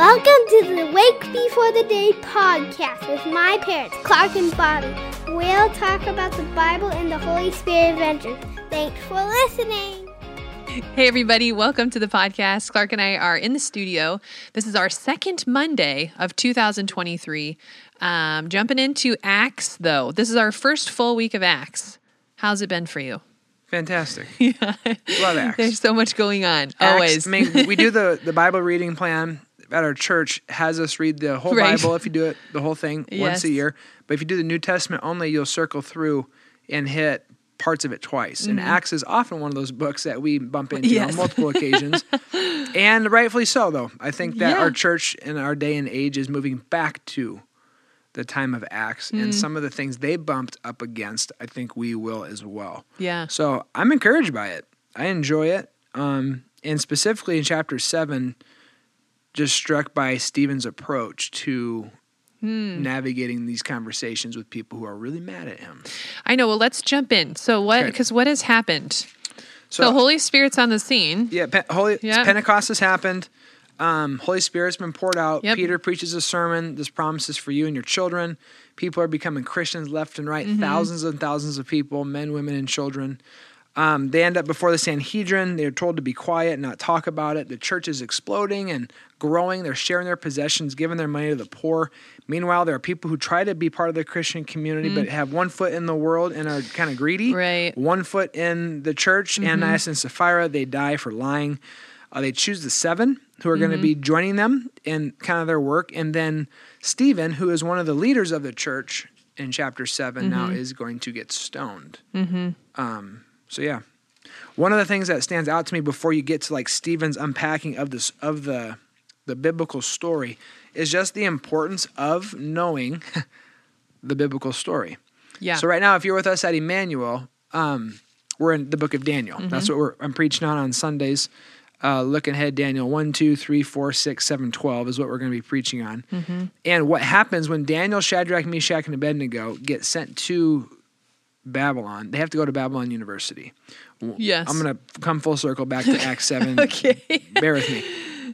Welcome to the Wake Before the Day podcast with my parents, Clark and Bobbie. We'll talk about the Bible and the Holy Spirit adventures. Thanks for listening. Hey, everybody, welcome to the podcast. Clark and I are in the studio. This is our second Monday of 2023. Um, jumping into Acts, though. This is our first full week of Acts. How's it been for you? Fantastic. Yeah. Love Acts. There's so much going on. Acts, Always. I mean, we do the, the Bible reading plan at our church has us read the whole Right. Bible if you do it the whole thing once a year. But if you do the New Testament only, you'll circle through and hit parts of it twice. And Acts is often one of those books that we bump into Mm-hmm. Yes. on multiple occasions. and rightfully so though. I think that Yeah. our church in our day and age is moving back to the time of Acts Mm. and some of the things they bumped up against, I think we will as well. yeah. So I'm encouraged by it. I enjoy it. Um, and specifically in chapter seven, just struck by Stephen's approach to Hmm. navigating these conversations with people who are really mad at him. I know. Well, let's jump in. So, what, because what has happened? So, the Holy Spirit's on the scene. yeah, Pe- Holy Yeah. Pentecost has happened. Um, Holy Spirit's been poured out. Yep. Peter preaches a sermon. This promises for you and your children. People are becoming Christians left and right. Mm-hmm. Thousands and thousands of people, men, women, and children. Um, they end up before the Sanhedrin. They're told to be quiet, not talk about it. The church is exploding and growing. They're sharing their possessions, giving their money to the poor. Meanwhile, there are people who try to be part of the Christian community, but have one foot in the world and are kind of greedy. Mm. Right. Mm-hmm. One foot in the church. Ananias and Sapphira, they die for lying. Uh, they choose the seven who are going to be Mm-hmm. joining them in kind of their work. And then Stephen, who is one of the leaders of the church in chapter 7 now, Mm-hmm. is going to get stoned. Um, so yeah, one of the things that stands out to me before you get to like Stephen's unpacking of this of the the biblical story is just the importance of knowing the biblical story. Yeah. So right now, if you're with us at Emmanuel, um, we're in the book of Daniel. Mm-hmm. That's what we're, I'm preaching on on Sundays. Uh, looking ahead, Daniel 1, 2, 3, 4, 6, 7, 12 is what we're going to be preaching on. Mm-hmm. And what happens when Daniel, Shadrach, Meshach, and Abednego get sent to Babylon, they have to go to Babylon University. Yes. I'm going to come full circle back to Acts 7. Okay. Bear with me.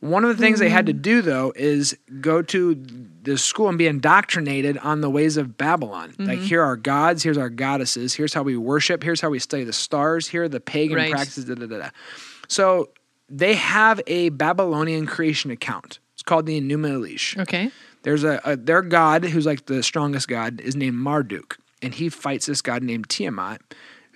One of the things they had Mm-hmm. to do, though, is go to the school and be indoctrinated on the ways of Babylon. Like, Mm-hmm. here are gods, here's our goddesses, here's how we worship, here's how we study the stars, here are the pagan Right. practices, da da da da. So they have a Babylonian creation account. It's called the Enuma Elish. okay. There's a, a their god who's like the strongest god is named Marduk, and he fights this god named Tiamat,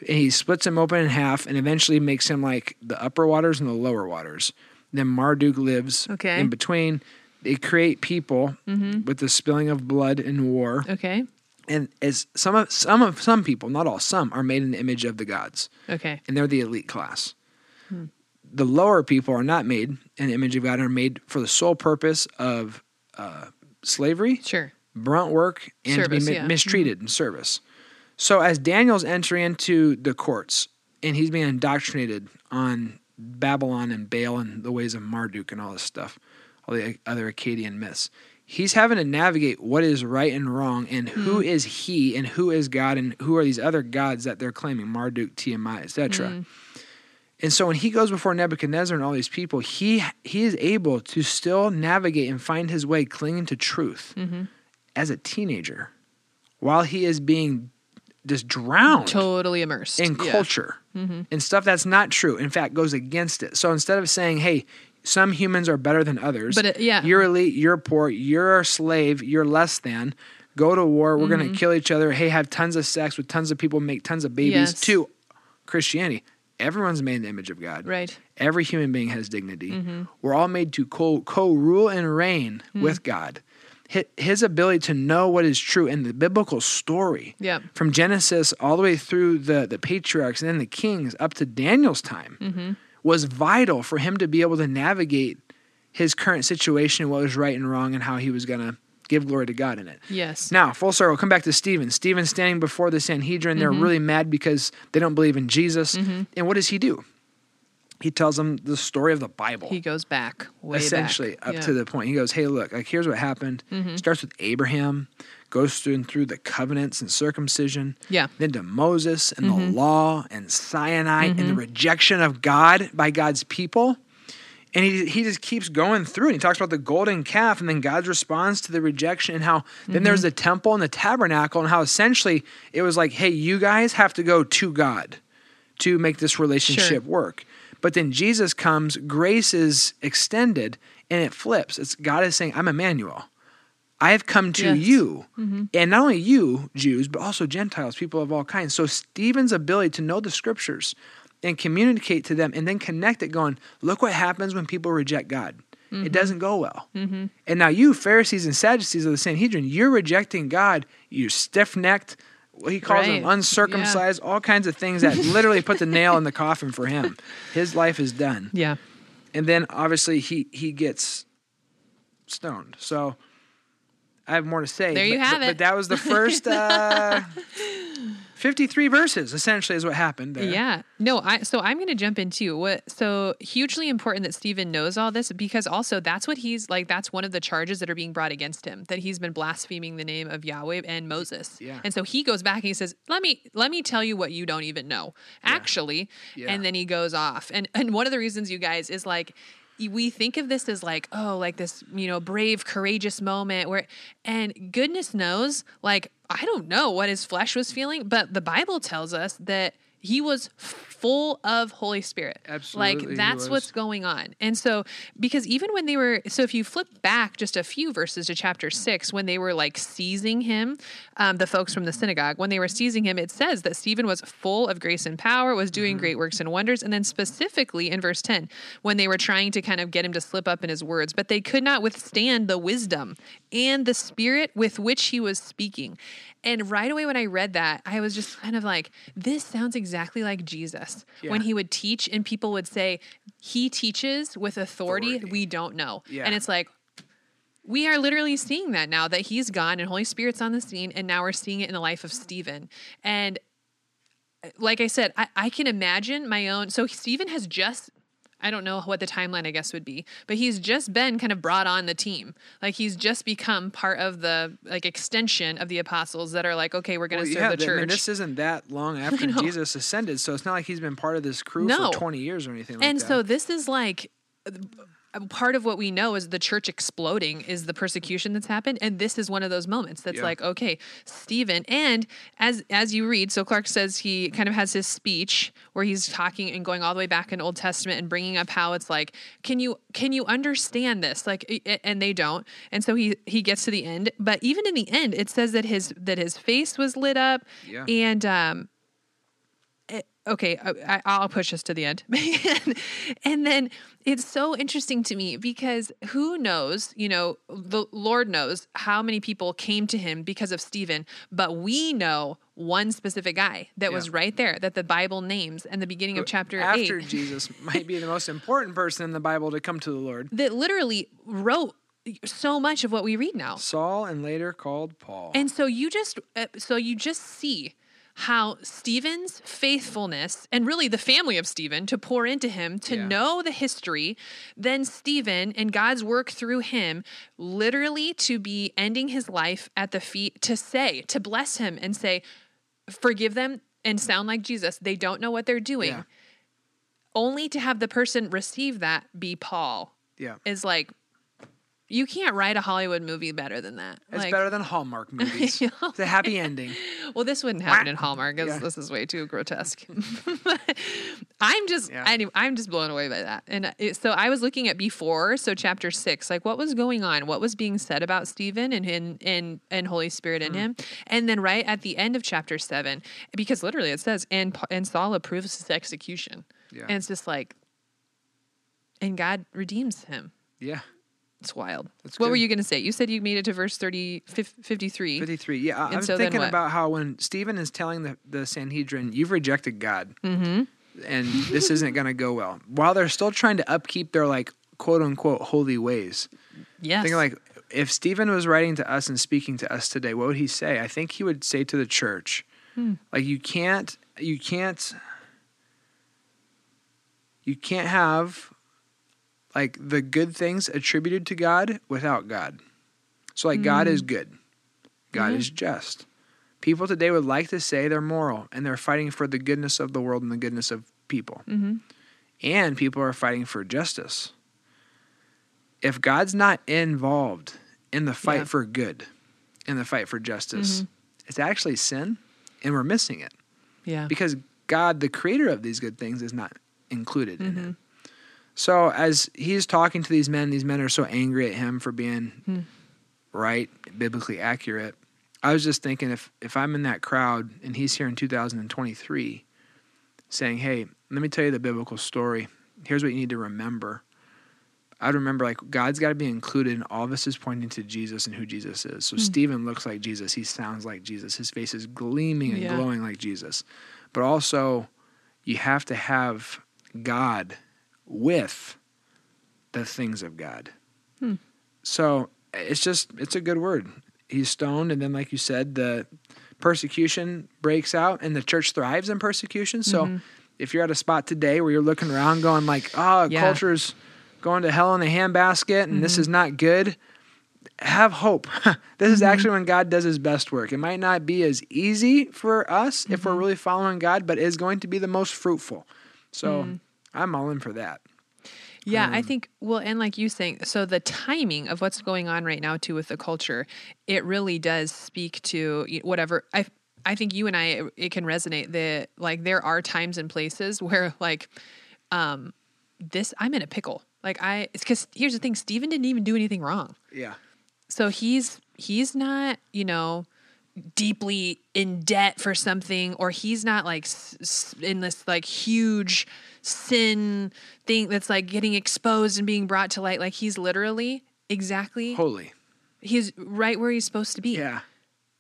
and he splits him open in half, and eventually makes him like the upper waters and the lower waters. Then Marduk lives Okay. in between. They create people with the spilling of blood and war, Okay. and as some of some of some people, not all, some are made in the image of the gods Okay. and they're the elite class. The lower people are not made in the image of God, and are made for the sole purpose of uh, slavery, Sure. Brunt work, and to be mi- yeah. Mistreated in service. So as Daniel's entering into the courts and he's being indoctrinated on Babylon and Baal and the ways of Marduk and all this stuff, all the other Akkadian myths, he's having to navigate what is right and wrong and who Mm. is he and who is God and who are these other gods that they're claiming, Marduk, Tiamat, etc. Mm. And so when he goes before Nebuchadnezzar and all these people, he he is able to still navigate and find his way clinging to truth Mm-hmm. As a teenager while he is being just drowned Totally immersed in Yeah. Mm-hmm. culture and stuff that's not true. In fact, goes against it. So instead of saying, "Hey, some humans are better than others," But it- yeah. you're elite, you're poor, you're a slave, you're less than. Go to war. We're Mm-hmm. going to kill each other. Hey, have tons of sex with tons of people, make tons of babies. Yes. To Christianity, everyone's made in the image of God. Right. Every human being has dignity. Mm-hmm. We're all made to co co rule and reign Mm. with God. Hi- His ability to know what is true in the biblical story, Yep. from Genesis all the way through the the patriarchs and then the kings up to Daniel's time, Mm-hmm. was vital for him to be able to navigate his current situation and what was right and wrong and how he was going to give glory to God in it. Yes. Now, full circle, come back to Stephen. Stephen standing before the Sanhedrin. They're Mm-hmm. really mad because they don't believe in Jesus. And what does he do? He tells them the story of the Bible. he goes back way essentially back. up Yeah. to the point. He goes, "Hey, look, like here's what happened. Mm-hmm. Starts with Abraham, goes through and through the covenants and circumcision, Yeah. then to Moses and Mm-hmm. the law and Sinai and the rejection of God by God's people, And he, he just keeps going through and he talks about the golden calf and then God's response to the rejection and how then there's the temple and the tabernacle and how essentially it was like, hey, you guys have to go to God to make this relationship work. But then Jesus comes, grace is extended, and it flips. It's God is saying, I'm Emmanuel. I have come to Yes. you. Mm-hmm. And not only you, Jews, but also Gentiles, people of all kinds. So Stephen's ability to know the scriptures and communicate to them and then connect it, going, look what happens when people reject God. It mm-hmm. doesn't go well. Mm-hmm. And now you, Pharisees and Sadducees of the Sanhedrin, you're rejecting God. You're stiff necked. He calls Right. uncircumcised, all kinds of things that literally put the nail in the coffin for him. His life is done Yeah. and then obviously he he gets stoned. So I have more to say. There you but, have but, it. But that was the first uh, fifty-three verses. Essentially, is what happened there. Yeah. No, I so I'm going to jump into what so hugely important that Stephen knows all this because also that's what he's like that's one of the charges that are being brought against him that he's been blaspheming the name of Yahweh and Moses. Yeah. And so he goes back and he says, "Let me let me tell you what you don't even know." Actually, Yeah. and then he goes off. And and one of the reasons you guys is like we think of this as like oh like this you know brave courageous moment where and goodness knows like i don't know what his flesh was feeling but the bible tells us that he was full of holy spirit. Absolutely, like that's what's going on. And so because even when they were so if you flip back just a few verses to chapter six when they were like seizing him um, the folks from the synagogue when they were seizing him it says that stephen was full of grace and power was doing great works and wonders. And then specifically in verse 10 when they were trying to kind of get him to slip up in his words but they could not withstand the wisdom and the spirit with which he was speaking. And right away when i read that i was just kind of like this sounds exactly like jesus when he would teach and people would say he teaches with authority, Authority. we don't know Yeah. and it's like we are literally seeing that now that he's gone and holy spirit's on the scene and now we're seeing it in the life of stephen and uh, like i said i, I can imagine my own so stephen has just I don't know what the timeline I guess would be, but he's just been kind of brought on the team. Like he's just become part of the like extension of the apostles that are like, okay, we're going to Well, serve yeah, the th- I church. mean, this isn't that long after. Jesus ascended, so it's not like he's been part of this crew No. for twenty years or anything like and that. so this is like part of what we know is the church exploding is the persecution that's happened and this is one of those moments that's Yeah. like okay stephen and as as you read so clark says he kind of has his speech where he's talking and going all the way back in old testament and bringing up how it's like can you can you understand this like and they don't and so he he gets to the end but even in the end it says that his that his face was lit up Yeah. and um okay, I, I'll push us to the end. and, then it's so interesting to me because who knows, you know, the Lord knows how many people came to him because of Stephen, but we know one specific guy that was right there that the Bible names in the beginning of chapter after 8 Jesus might be the most important person in the Bible to come to the Lord. that literally wrote so much of what we read now. Saul and later called Paul. And so you just uh, so you just see how Stephen's faithfulness and really the family of Stephen to pour into him to Yeah. know the history, then Stephen and God's work through him literally to be ending his life at the feet to say, to bless him and say, forgive them and sound like Jesus. They don't know what they're doing. Yeah. Only to have the person receive that be Paul yeah. is like you can't write a Hollywood movie better than that. It's like, better than Hallmark movies. know. it's a happy ending. Well, this wouldn't happen in Hallmark. Yeah. This is way too grotesque. I'm just, Yeah. I'm just blown away by that. And it, so I was looking at before, so chapter six, like what was going on, what was being said about Stephen and and and, and Holy Spirit Mm. in him, and then right at the end of chapter seven, because literally it says, and and Saul approves his execution, Yeah. and it's just like, and God redeems him. Yeah. It's wild. That's what were you going to say? You said you made it to verse 30, 53. 53. Yeah, I- I'm so thinking about how when Stephen is telling the, the Sanhedrin, you've rejected God, mm-hmm. and this isn't going to go well. While they're still trying to upkeep their like quote unquote holy ways. Yes. Thinking like, if Stephen was writing to us and speaking to us today, what would he say? I think he would say to the church, Hmm. like you can't, you can't, you can't have like the good things attributed to God without God. So like God Hmm. is good. God is just. People today would like to say they're moral and they're fighting for the goodness of the world and the goodness of people. Mhm. And people are fighting for justice. if God's not involved in the fight Yeah. for good, in the fight for justice, Mhm. it's actually sin, and we're missing it Yeah. because God, the creator of these good things, is not included in Mm-hmm. it. So as he's talking to these men, these men are so angry at him for being Hmm. right, biblically accurate. I was just thinking if if I'm in that crowd and he's here in 2023 saying, "Hey, let me tell you the biblical story. Here's what you need to remember." I'd remember like God's got to be included and all of this is pointing to Jesus and who Jesus is. So Hmm. Stephen looks like Jesus, he sounds like Jesus, his face is gleaming and Yeah. glowing like Jesus. But also you have to have God with the things of God. Hmm. So it's just it's a good word. He's stoned, and then like you said, the persecution breaks out, and the church thrives in persecution. So Mhm. if you're at a spot today where you're looking around, going like, "Oh, Yeah. culture's going to hell in a handbasket, and this Mhm. is not good," have hope. this is Mhm. actually when God does His best work. It might not be as easy for us if we're Mhm. really following God, but it is going to be the most fruitful. So Mm. I'm all in for that. Yeah, I Um, think well, and like you saying, so the timing of what's going on right now too with the culture, it really does speak to whatever I. I think you and I, it, it can resonate that like there are times and places where like, um, this I'm in a pickle. Like I, because here's the thing, Stephen didn't even do anything wrong, Yeah. so he's he's not you know deeply in debt for something or he's not like in this like huge sin thing that's like getting exposed and being brought to light like he's literally exactly Holy. he's right where he's supposed to be Yeah.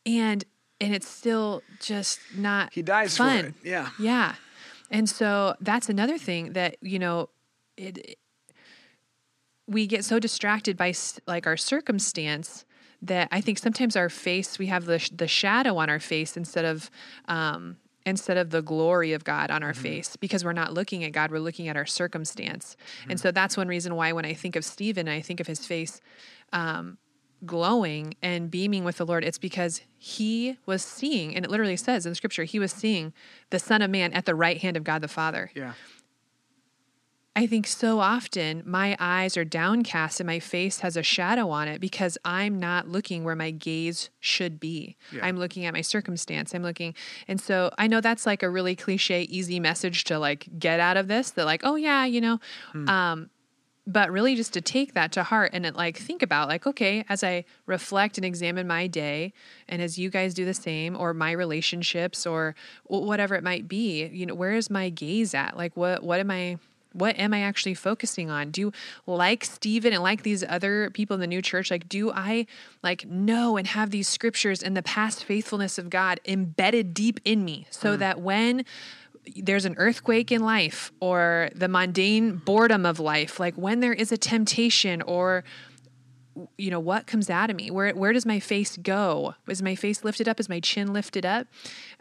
and and it's still just not He dies fun for it. Yeah. yeah. And so that's another thing that, you know, it, it- we get so distracted by like our circumstance that I think sometimes our face, we have the, sh- the shadow on our face instead of, um, instead of the glory of God on our face because we're not looking at God, we're looking at our circumstance. And so that's one reason why when I think of Stephen, I think of his face, um, glowing and beaming with the Lord, it's because he was seeing, and it literally says in the scripture, he was seeing the Son of Man at the right hand of God the Father. Yeah. I think so often my eyes are downcast and my face has a shadow on it because I'm not looking where my gaze should be. Yeah. I'm looking at my circumstance. I'm looking. And so I know that's like a really cliche, easy message to like get out of this that, like, oh, yeah, you know, um, but really just to take that to heart and it, like think about like okay as i reflect and examine my day and as you guys do the same or my relationships or whatever it might be you know where is my gaze at like what what am i what am i actually focusing on? Do like stephen and like these other people in the new church? Like do i like know and have these scriptures and the past faithfulness of god embedded deep in me so that when there's an earthquake in life or the mundane boredom of life like when there is a temptation or you know what comes out of me? Where where does my face go? Is my face lifted up? Is my chin lifted up?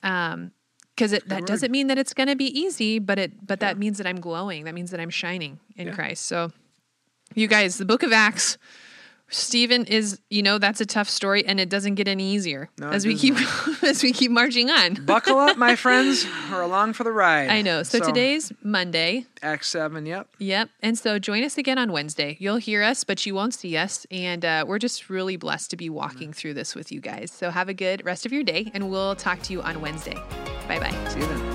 Um because it that word. doesn't mean that it's going to be easy but it but that means that i'm glowing that means that i'm shining in Yeah. christ so you guys the book of acts Stephen is, you know, that's a tough story, and it doesn't get any easier No, as we keep as we keep marching on. Buckle up, my friends. We're along for the ride. I know. So, today's Monday. Acts 7, yep. Yep. And so join us again on Wednesday. You'll hear us, but you won't see us. And uh, we're just really blessed to be walking through this with you guys. So have a good rest of your day, and we'll talk to you on Wednesday. Bye bye. See you then.